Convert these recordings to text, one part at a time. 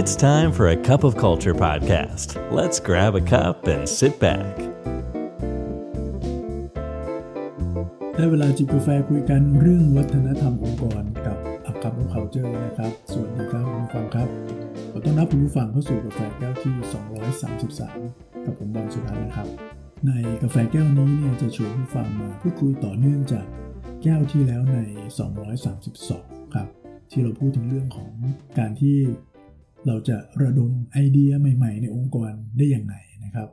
It's time for a cup of culture podcast. Let's grab a cup and sit back. ได้เวลาจิบกาแฟคุยกันเรื่องวัฒนธรรมองค์กรกับอักขับของเขาเจอนะครับ สวัสดีครับคุณผู้ฟังครับ ขอต้อนรับคุณผู้ฟังเข้าสู่กาแฟแก้วที่ 233 กับผมบอลสุรัตน์นะครับ ในกาแฟแก้วนี้เนี่ยจะชวนผู้ฟังมาพูดคุยต่อเนื่องจากแก้วที่แล้วใน 232 ครับ ที่เราพูดถึงเรื่องของการที่ เราจะระดมไอเดียใหม่ ๆ ในองค์กรได้อย่างไงนะครับ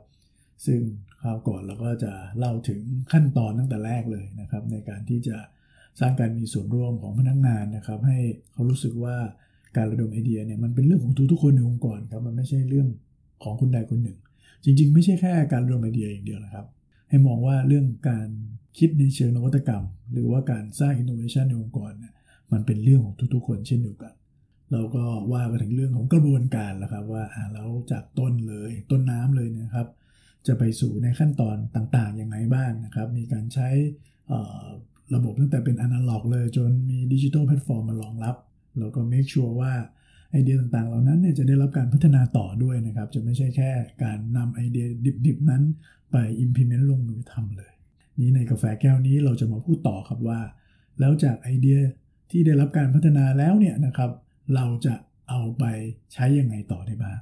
ซึ่งคราวก่อนเราก็จะเล่าถึงขั้นตอนตั้งแต่แรกเลยนะครับ ในการที่จะสร้างการมีส่วนร่วมของพนักงงานนะครับ ให้เขารู้สึกว่าการระดมไอเดียเนี่ยมันเป็นเรื่องของทุกๆคนในองค์กรครับมันไม่ใช่เรื่องของคนใดคนหนึ่ง จริง ๆ ไม่ใช่แค่การระดมไอเดียอย่างเดียวนะครับ ให้มองว่าเรื่องการคิดในเชิงนวัตกรรม หรือว่าการสร้างอินโนเวชันในองค์กรเนี่ยมันเป็นเรื่องของทุกๆ คนเช่นเดียวกัน เราก็ว่ากันถึงเรื่องของกระบวนการแล้วครับว่าแล้วจากต้นเลยต้นน้ำเลยนะครับ จะไปสู่ในขั้นตอนต่างๆ อย่างไรบ้างนะครับ มีการใช้ระบบตั้งแต่เป็นอนาล็อกเลยจนมีดิจิทัลแพลตฟอร์มมารองรับ แล้วก็ make sure ว่าไอเดียต่างๆ เหล่านั้นเนี่ยจะได้รับการพัฒนาต่อด้วยนะครับ จะไม่ใช่แค่การนำไอเดียดิบๆ นั้นไป implement ลงมือทำเลย นี้ในกาแฟแก้วนี้เราจะมาพูดต่อครับว่า แล้วจากไอเดียที่ได้รับการพัฒนาแล้วเนี่ยนะครับ เราจะเอาไปใช้ยังไงต่อได้บ้าง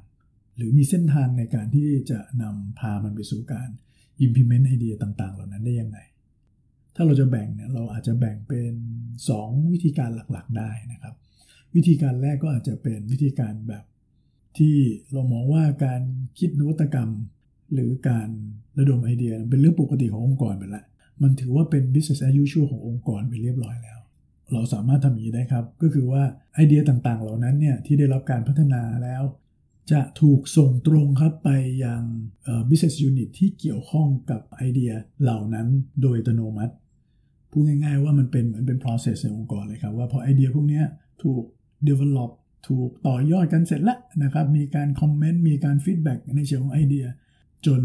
หรือมีเส้นทางในการที่จะนำพามันไปสู่การ implement ไอเดียต่างๆ เหล่านั้นได้ยังไง ถ้าเราจะแบ่งเนี่ยเราอาจจะแบ่งเป็น 2 วิธีการหลักๆ ได้นะครับ วิธีการแรกก็อาจจะเป็นวิธีการแบบที่เรามองว่าการคิดนวัตกรรม หรือการระดมไอเดียเป็นเรื่องปกติขององค์กรไปแล้วมันถือว่าเป็น business as usual ขององค์กรไปเรียบร้อยแล้ว เราสามารถทำอย่างนี้ได้ครับ ก็คือว่าไอเดียต่างๆ เหล่านั้นเนี่ยที่ได้รับการพัฒนาแล้ว จะถูกส่งตรงครับไปยัง business unit ที่เกี่ยวข้องกับไอเดียเหล่านั้นโดยอัตโนมัติพูดง่ายๆว่ามันเป็นเหมือนเป็น process ในองค์กรเลยครับ ว่าพอไอเดียพวกนี้ถูก develop ถูกต่อยอดกันเสร็จแล้วนะครับ มีการคอมเมนต์มีการฟีดแบ็กในเชิงของไอเดีย จน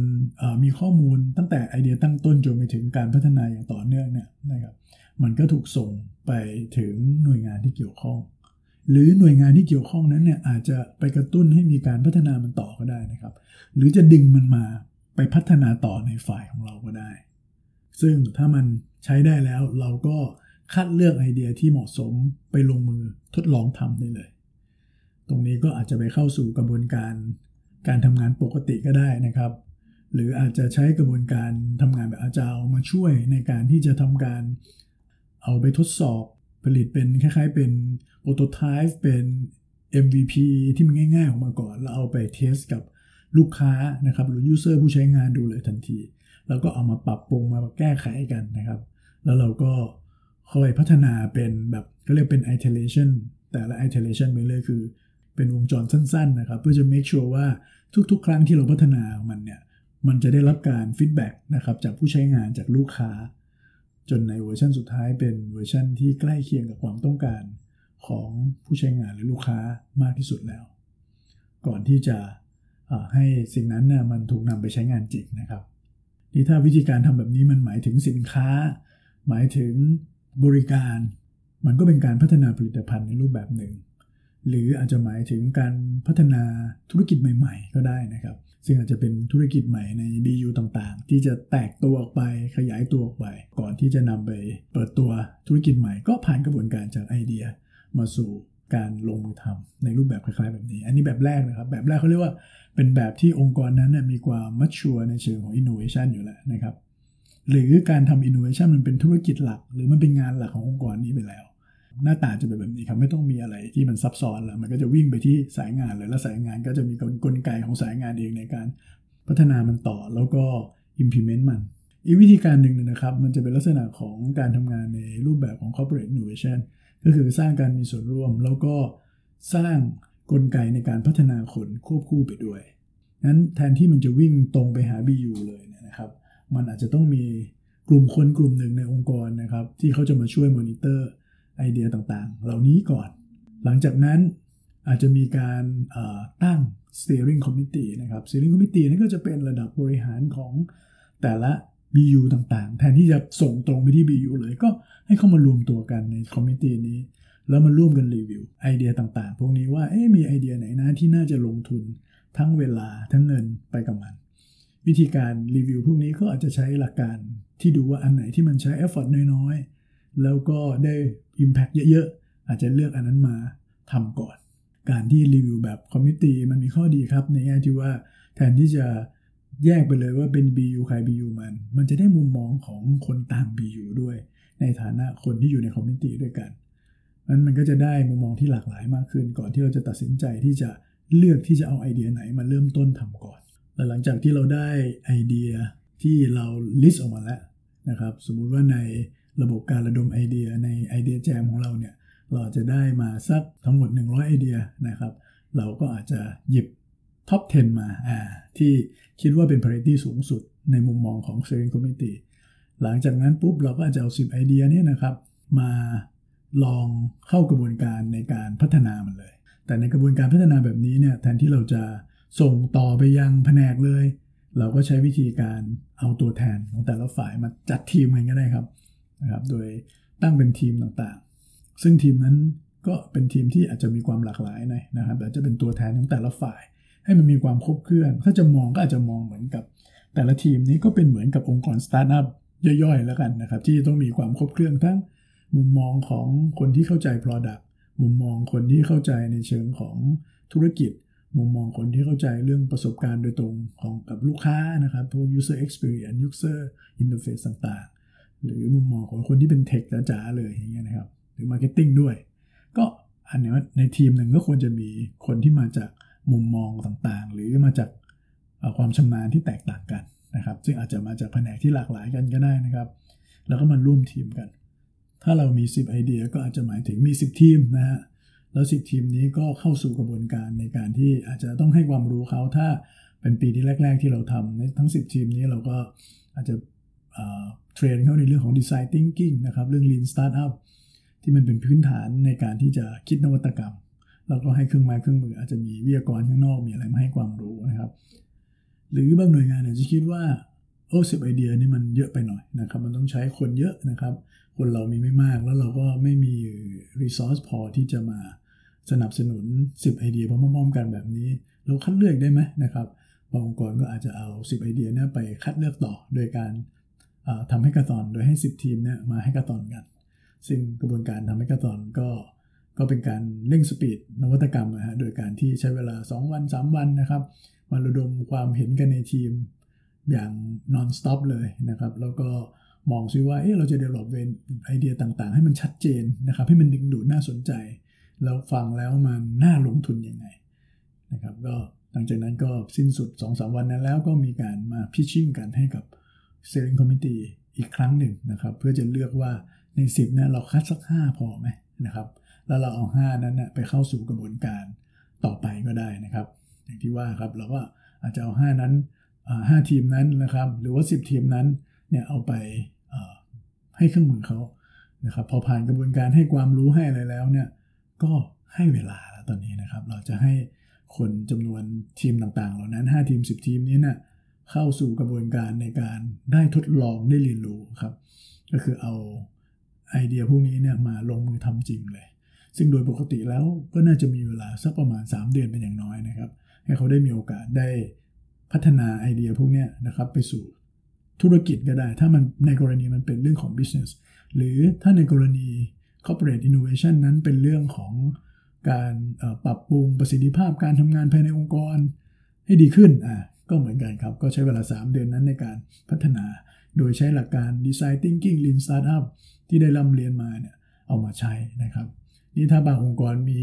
มีข้อมูลตั้งแต่ไอเดียตั้งต้นจนไปถึงการพัฒนาอย่างต่อเนื่องเนี่ยนะครับ มันก็ถูกส่งไปถึงหน่วยงานที่เกี่ยวข้อง หรือหน่วยงานที่เกี่ยวข้องนั้นเนี่ยอาจจะไปกระตุ้นให้มีการพัฒนามันต่อก็ได้นะครับ หรือจะดึงมันมาไปพัฒนาต่อในฝ่ายของเราก็ได้ ซึ่งถ้ามันใช้ได้แล้วเราก็คัดเลือกไอเดียที่เหมาะสมไปลงมือทดลองทำได้เลย ตรงนี้ก็อาจจะไปเข้าสู่กระบวนการการทำงานปกติก็ได้นะครับ หรืออาจจะใช้กระบวนการทำงานแบบอาจารย์มาช่วยในการที่จะทำการ เอาไปทดสอบผลิตเป็นคล้ายๆ เป็นโปรโตไทป์เป็น MVP ที่มันง่ายๆออกมาก่อน แล้วเอาไปเทสกับลูกค้านะครับ หรือ user ผู้ใช้งานดูเลยทันที แล้วก็เอามาปรับปรุงมาแก้ไขกันนะครับ แล้วเราก็ค่อยพัฒนาเป็นแบบก็เรียกเป็น iteration แต่ละ iteration ไปเลยคือ เป็นวงจรสั้น ๆ นะครับ เพื่อจะ make sure ว่าทุกๆ ครั้งที่เราพัฒนามันเนี่ย มันจะได้รับการ feedback นะครับจากผู้ใช้งานจากลูกค้า จนในเวอร์ชันสุดท้ายเป็นเวอร์ชันที่ใกล้เคียงกับความต้องการของผู้ใช้งานหรือลูกค้ามากที่สุดแล้ว ก่อนที่จะให้สิ่งนั้นน่ยมันถูกนำไปใช้งานจริงนะครับนี่ถ้าวิธีการทำแบบนี้มันหมายถึงสินค้า หมายถึงบริการ มันก็เป็นการพัฒนาผลิตภัณฑ์ในรูปแบบหนึ่ง หรืออาจจะหมายถึงการพัฒนาธุรกิจใหม่ ๆ ก็ได้นะครับ ซึ่งอาจจะเป็นธุรกิจใหม่ใน BU ต่างๆ ที่จะแตกตัวออกไปขยายตัวออกไป ก่อนที่จะนำไปเปิดตัวธุรกิจใหม่ก็ผ่านกระบวนการจากไอเดียมาสู่การลงมือทำในรูปแบบคล้ายๆ แบบนี้ อันนี้แบบแรกนะครับ แบบแรกเขาเรียกว่าเป็นแบบที่องค์กรนั้นมีความมัชชัวในเชิงของ innovation อยู่แล้วนะครับ หรือการทำ innovation มันเป็นธุรกิจหลัก หรือมันเป็นงานหลักขององค์กรนี้ไปแล้ว หน้าตาจะเป็นแบบนี้ครับไม่ต้องมีอะไรที่มันซับซ้อนแล้วมันก็จะวิ่งไปที่สายงานเลยแล้วสายงานก็จะมีกลไกของสายงานเองในการพัฒนามันต่อแล้วก็ implement มัน อีกวิธีการหนึ่งนะครับ มันจะเป็นลักษณะของการทำงานในรูปแบบของ corporate innovation ก็คือสร้างการมีส่วนร่วม แล้วก็สร้างกลไกในการพัฒนาคนควบคู่ไปด้วยนั้นแทนที่มันจะวิ่งตรงไปหา BU เลยนะครับ มันอาจจะต้องมีกลุ่มคนกลุ่มหนึ่งในองค์กรนะครับ ที่เขาจะมาช่วยมอนิเตอร์ ไอเดียต่างๆ เหล่านี้ก่อน หลังจากนั้นอาจจะมีการตั้ง steering committee นะครับ steering committee นั่นก็จะเป็นระดับบริหารของแต่ละ BU ต่างๆ แทนที่จะส่งตรงไปที่ BU เลยก็ให้เข้ามารวมตัวกันใน committee นี้ แล้วมาร่วมกันรีวิวไอเดียต่างๆ พวกนี้ว่าเอ๊มีไอเดียไหนนะที่น่าจะลงทุนทั้งเวลาทั้งเงินไปกับมัน วิธีการรีวิวพวกนี้ก็อาจจะใช้หลักการที่ดูว่าอันไหนที่มันใช้ effort น้อยๆ แล้วก็ได้ Impact เยอะๆ อาจจะเลือกอันนั้นมาทำก่อน การที่รีวิวแบบ committee มันมีข้อดีครับ ในแง่ที่ว่าแทนที่จะแยกไปเลยว่าเป็น BU ใคร BU มัน มันจะได้มุมมองของคนต่าง BU ด้วย ในฐานะคนที่อยู่ใน committee ด้วยกันนั้นมันก็จะได้มุมมองที่หลากหลายมากขึ้น ก่อนที่เราจะตัดสินใจที่จะเลือกที่จะเอาไอเดียไหนมาเริ่มต้นทำก่อน และหลังจากที่เราได้ไอเดียที่เราลิสต์ออกมาแล้วนะครับ สมมุติว่าใน ระบบการระดมไอเดียในไอเดียแจมของเราเนี่ยเราจะได้มาสักทั้งหมด 100 ไอเดียนะครับ เราก็อาจจะหยิบท็อป 10 มาอ่าที่คิดว่าเป็น parity สูงสุดในมุมมองของ steering committee หลังจากนั้นปุ๊บเราก็อาจจะเอา 10 ไอเดียนี้นะครับ มาลองเข้ากระบวนการในการพัฒนามันเลย แต่ในกระบวนการพัฒนาแบบนี้เนี่ยแทนที่เราจะส่งต่อไปยังแผนกเลย เราก็ใช้วิธีการเอาตัวแทนของแต่ละฝ่ายมาจัดทีมกันก็ได้ครับ นะครับโดยตั้งเป็นทีมต่างๆ ซึ่งทีมนั้นก็เป็นทีมที่อาจจะมีความหลากหลายนะนะครับอาจจะเป็นตัวแทนของแต่ละฝ่าย ให้มันมีความครบเครื่อง ถ้าจะมองก็อาจจะมองเหมือนกับ แต่ละทีมนี้ก็เป็นเหมือนกับองค์กรสตาร์ทอัพย่อยๆ แล้วกันนะครับ ที่ต้องมีความครบเครื่องทั้งมุมมองของคนที่เข้าใจ Product มุมมองคนที่เข้าใจในเชิงของธุรกิจ มุมมองคนที่เข้าใจเรื่องประสบการณ์โดยตรงของกับลูกค้านะครับพวก user experience user interface ต่าง หรือมุมมองของคนที่เป็นเทคจ๋าๆเลยอย่างเงี้ยนะครับหรือ marketing ด้วย ก็อันนี้ในทีมหนึ่งก็ควรจะมีคนที่มาจากมุมมองต่างๆ หรือมาจากความชำนาญที่แตกต่างกันนะครับซึ่งอาจจะมาจากแผนกที่หลากหลายกันก็ได้นะครับ แล้วก็มาร่วมทีมกัน ถ้าเรามี 10 ไอเดียก็อาจจะหมายถึงมี 10 ทีมนะฮะแล้ว 10 ทีมนี้ก็เข้าสู่กระบวนการในการที่อาจจะต้องให้ความรู้เขาถ้าเป็นปีที่แรก ๆ ที่เราทำในทั้ง 10 ทีมนี้เราก็อาจจะ เทรนเขาในเรื่องของ Design Thinking นะครับ เรื่อง Lean Startup ที่มันเป็นพื้นฐานในการที่จะคิดนวัตกรรมเราก็ให้เครื่องไม้เครื่องมืออาจจะมีวิทยากรข้างนอกมีอะไรมาให้ความรู้นะครับ หรือบางหน่วยงานอาจจะคิดว่าโอ้สิบไอเดียนี่มันเยอะไปหน่อยนะครับ มันต้องใช้คนเยอะนะครับ คนเรามีไม่มากแล้วเราก็ไม่มี resource พอที่จะมาสนับสนุน 10 ไอเดียพร้อมๆกันแบบนี้ เราคัดเลือกได้ไหมนะครับบางองค์กรก็อาจจะเอา 10 ไอเดียนี้ไปคัดเลือกต่อ โดยการ ทำให้กระตอนโดยให้ 10 ทีมเนี่ยมาให้กระตอนกัน ซึ่งกระบวนการทำให้กระตอนก็ก็เป็นการเร่งสปีดนวัตกรรมนะฮะโดยการที่ใช้เวลา 2 วัน 3 วันนะครับมาระดมความเห็นกันในทีมอย่าง non stop เลยนะครับ แล้วก็มองซิว่าเออเราจะ develop ไอเดียต่างๆ ให้มันชัดเจนนะครับ ให้มันดึงดูดน่าสนใจ แล้วฟังแล้วมันน่าลงทุนยังไงนะครับก็หลังจากนั้นก็สิ้นสุด 2-3 วันนั้นแล้วก็มีการมาพิชชิ่งกันให้กับ steering committee อีกครั้งหนึ่งนะครับ เพื่อจะเลือกว่าใน 10เนี่ยเราคัดสัก 5 พอไหมนะครับ แล้วเราเอา 5 นั้นนะไปเข้าสู่กระบวนการต่อไปก็ได้นะครับ อย่างที่ว่าครับเราก็อาจจะเอา 5 นั้นห้าทีมนั้นนะครับ หรือว่า 10 ทีมนั้นเนี่ยเอาไปให้เครื่องมือเขานะครับ พอผ่านกระบวนการให้ความรู้ให้อะไรแล้วเนี่ยก็ให้เวลาแล้วตอนนี้นะครับ เราจะให้คนจำนวนทีมต่างๆ เหล่านั้น 5 ทีม 10 ทีมนี้เนะ่ย เข้าสู่กระบวนการในการได้ทดลองได้เรียนรู้ครับ ก็คือเอาไอเดียพวกนี้เนี่ยมาลงมือทำจริงเลย ซึ่งโดยปกติแล้วก็น่าจะมีเวลาสักประมาณ 3 เดือนเป็นอย่างน้อยนะครับ ให้เขาได้มีโอกาสได้พัฒนาไอเดียพวกนี้นะครับไปสู่ธุรกิจก็ได้ ถ้ามันในกรณีมันเป็นเรื่องของ business หรือถ้าในกรณี corporate innovation นั้นเป็นเรื่องของการปรับปรุงประสิทธิภาพการทำงานภายในองค์กรให้ดีขึ้นอะ ก็เหมือนกันครับ ก็ใช้เวลา 3 เดือนนั้นในการพัฒนา โดยใช้หลักการ design thinking lean startup ที่ได้ร่ำเรียนมาเนี่ยเอามาใช้นะครับ นี่ถ้าบางองค์กรมี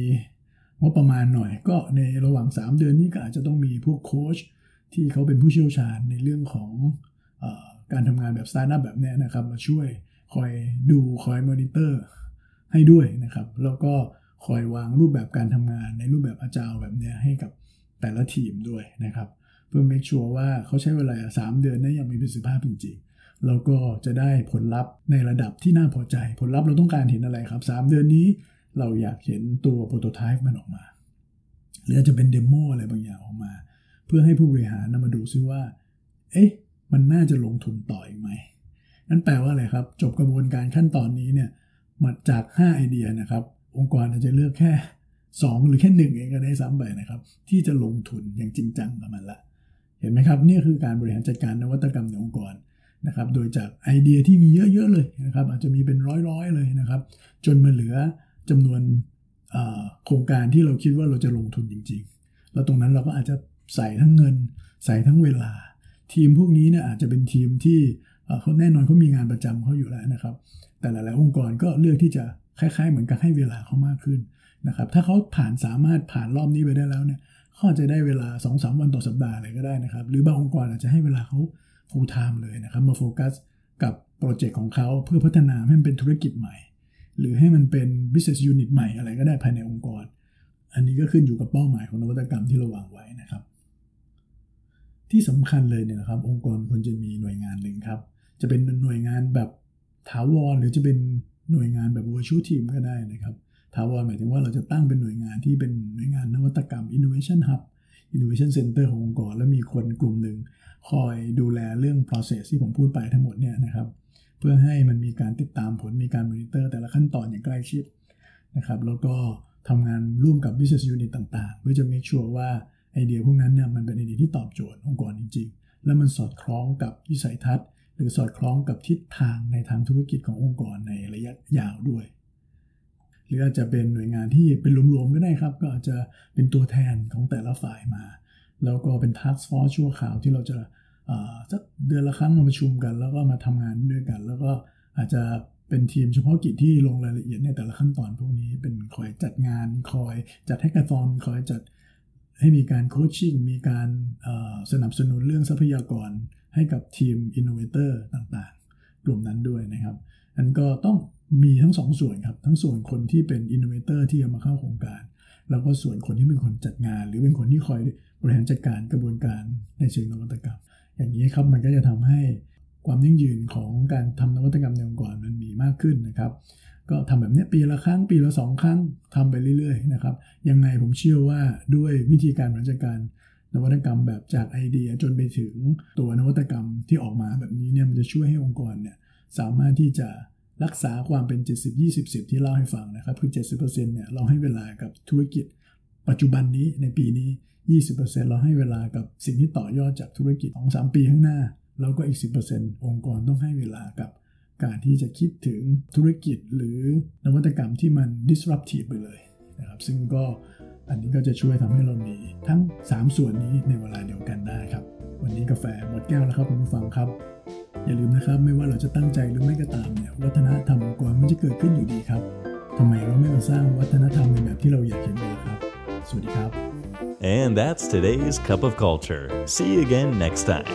งบประมาณหน่อย ก็ในระหว่าง 3 เดือนนี้ก็อาจจะต้องมีพวกโค้ชที่เขาเป็นผู้เชี่ยวชาญในเรื่องของการทำงานแบบสตาร์ทอัพแบบนี้นะครับมาช่วยคอยดูคอยมอนิเตอร์ให้ด้วยนะครับ แล้วก็คอยวางรูปแบบการทำงานในรูปแบบ agile แบบนี้ให้กับแต่ละทีมด้วยนะครับ เพื่อ make sure ว่าเขาใช้เวลา 3 เดือนได้อย่างมีประสิทธิภาพจริงๆ แล้วก็จะได้ผลลัพธ์ในระดับที่น่าพอใจ ผลลัพธ์เราต้องการเห็นอะไรครับ 3 เดือนนี้เราอยากเห็นตัวโปรโตไทป์มันออกมา หรือจะเป็นเดโมอะไรบางอย่างออกมา เพื่อให้ผู้บริหารนำมาดูซิว่า เอ๊ะ มันน่าจะลงทุนต่ออีกไหม นั่นแปลว่าอะไรครับ จบกระบวนการขั้นตอนนี้เนี่ยมาจาก 5 ไอเดียนะครับ องค์กรอาจจะเลือกแค่ 2 หรือแค่หนึ่งเองก็ได้ซ้ำไปนะครับ ที่จะลงทุนอย่างจริงจังกับมันละ เห็นไหมครับนี่คือการบริหารจัดการนวัตกรรมในองค์กรนะครับ โดยจากไอเดียที่มีเยอะๆเลยนะครับ อาจจะมีเป็นร้อยๆเลยนะครับ จนมาเหลือจำนวนโครงการที่เราคิดว่าเราจะลงทุนจริง ๆ แล้วตรงนั้นเราก็อาจจะใส่ทั้งเงิน ใส่ทั้งเวลา ทีมพวกนี้เนี่ยอาจจะเป็นทีมที่เขาแน่นอนเขามีงานประจำเขาอยู่แล้วนะครับ แต่หลายๆองค์กรก็เลือกที่จะคล้ายๆ เหมือนกับให้เวลาเขามากขึ้นนะครับ ถ้าเขาผ่านสามารถผ่านรอบนี้ไปได้แล้วเนี่ย เขาจะได้เวลา2อสวันต่อสัปดาห์อะไรก็ได้นะครับ หรือบางองค์กรอาจจะให้เวลาเขา full time เลยนะครับ มาโฟกัสกับโปรเจกต์ของเขาเพื่อพัฒนาให้มันเป็นธุรกิจใหม่ หรือให้มันเป็น business unit ใหม่อะไรก็ได้ภายในองค์กร อันนี้ก็ขึ้นอยู่กับเป้าหมายของนวัตกรรมที่เราวางไว้นะครับ ที่สำคัญเลยเนี่ยนะครับ องค์กรควรจะมีหน่วยงานหนึ่งครับ จะเป็นหน่วยงานแบบถาวรหรือจะเป็นหน่วยงานแบบ virtual team ก็ได้นะครับ ถาวรหมายถึงว่าเราจะตั้งเป็นหน่วยงานที่เป็นหน่วยงานนวัตกรรม innovation hub innovation center ขององค์กร แล้วมีคนกลุ่มหนึ่งคอยดูแลเรื่อง process ที่ผมพูดไปทั้งหมดเนี่ยนะครับ เพื่อให้มันมีการติดตามผลมีการมอนิเตอร์แต่ละขั้นตอนอย่างใกล้ชิดนะครับ แล้วก็ทำงานร่วมกับ business unit ต่างๆ เพื่อจะ make sure ว่าไอเดียพวกนั้นเนี่ยมันเป็นไอเดียที่ตอบโจทย์องค์กรจริง ๆ แล้วมันสอดคล้องกับวิสัยทัศน์ หรือสอดคล้องกับทิศทางในทางธุรกิจขององค์กรในระยะยาวด้วย หรืออาจจะเป็นหน่วยงานที่เป็นรวมๆก็ได้ครับ ก็อาจจะเป็นตัวแทนของแต่ละฝ่ายมา แล้วก็เป็น task force ชั่วคราวที่เราจะสักเดือนละครั้งมาประชุมกัน แล้วก็มาทำงานด้วยกัน แล้วก็อาจจะเป็นทีมเฉพาะกิจที่ลงรายละเอียดในแต่ละขั้นตอนพวกนี้เป็นคอยจัดงานคอยจัด hackathon คอยจัดให้มีการ coaching มีการสนับสนุนเรื่องทรัพยากรให้กับทีม innovator ต่างๆ กลุ่มนั้นด้วยนะครับ อันก็ต้องมีทั้งสองส่วนครับ ทั้งส่วนคนที่เป็นอินโนเวเตอร์ที่จะมาเข้าโครงการ แล้วก็ส่วนคนที่เป็นคนจัดงาน หรือเป็นคนที่คอยบริหารจัดการกระบวนการในเชิงนวัตกรรม อย่างนี้ครับมันก็จะทำให้ความยั่งยืนของการทำนวัตกรรมในองค์กรมันมีมากขึ้นนะครับ ก็ทำแบบนี้ปีละครั้งปีละสองครั้งทำไปเรื่อยๆนะครับยังไงผมเชื่อว่าด้วยวิธีการบริหารจัดการนวัตกรรมแบบจากไอเดียจนไปถึงตัวนวัตกรรมที่ออกมาแบบนี้เนี่ยมันจะช่วยให้องค์กรเนี่ย สามารถที่จะรักษาความเป็น 70 20 10 ที่เล่าให้ฟังนะครับคือ 70%เนี่ยเราให้เวลากับธุรกิจ ปัจจุบันนี้ในปีนี้ 20%เราให้เวลากับสิ่งที่ต่อยอดจากธุรกิจของ3ปีข้างหน้า แล้วก็อีก 10%องค์กรต้องให้เวลากับการที่จะคิดถึงธุรกิจหรือนวัตกรรมที่มัน disruptive ไปเลยนะครับซึ่งก็อันนี้ก็จะช่วยทำให้เรามีทั้ง 3 ส่วนนี้ในเวลาเดียวกันได้ครับ วันนี้กาแฟหมดแก้วแล้วครับคุณผู้ฟังครับ อย่าลืมนะครับไม่ว่าเราจะตั้งใจหรือไม่ก็ตามเนี่ยวัฒนธรรมองค์กรมันจะเกิดขึ้นอยู่ดีครับทำไมเราไม่มาสร้างวัฒนธรรมในแบบที่เราอยากเห็นเลยครับ สวัสดีครับ And that's today's Cup of Culture. See you again next time.